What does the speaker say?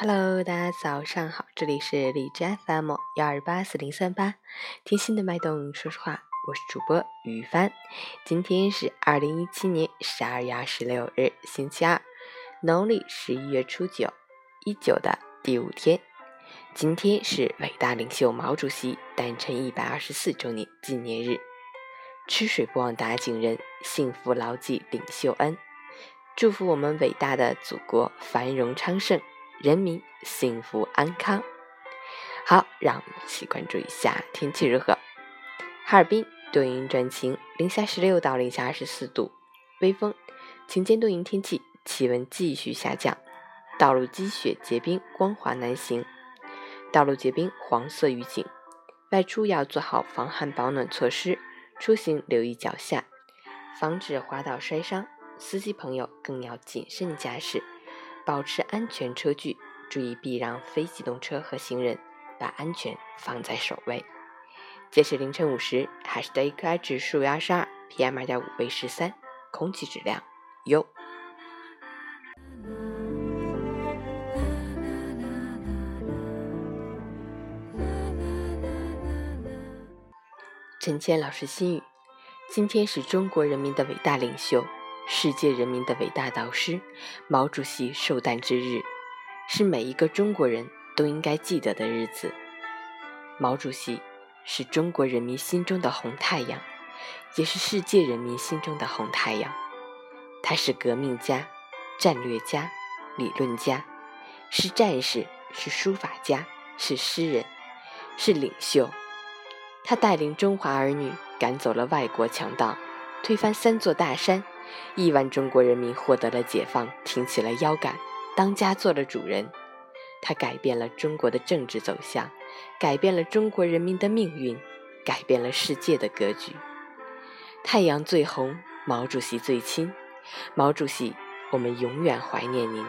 Hello，大家早上好，这里是荔枝 FM 幺二八四零三八，听心的脉动说实话，我是主播于帆。今天是二零一七年十二月二十六日，星期二，农历十一月初九，一九的第五天。今天是伟大领袖毛主席诞辰一百二十四周年纪念日。吃水不忘打井人，幸福牢记领袖恩。祝福我们伟大的祖国繁荣昌盛。人民幸福安康。好，让我们一起关注一下天气如何。哈尔滨多云转晴，零下十六到零下二十四度，微风，晴间多云天气，气温继续下降。道路积雪结冰，光滑难行。道路结冰，黄色预警。外出要做好防寒保暖措施，出行留意脚下，防止滑倒摔伤。司机朋友更要谨慎驾驶。保持安全车距，注意避让非机动车和行人，把安全放在首位。截止凌晨五时，海市的 AQI 指数为二十二，PM 二点五为十三，空气质量优。陈谦老师心语：今天是中国人民的伟大领袖。世界人民的伟大导师毛主席寿诞之日，是每一个中国人都应该记得的日子。毛主席是中国人民心中的红太阳，也是世界人民心中的红太阳。他是革命家、战略家、理论家，是战士，是书法家，是诗人，是领袖。他带领中华儿女赶走了外国强盗，推翻三座大山。亿万中国人民获得了解放挺起了腰杆当家做了主人。他改变了中国的政治走向改变了中国人民的命运改变了世界的格局。太阳最红毛主席最亲。毛主席我们永远怀念您。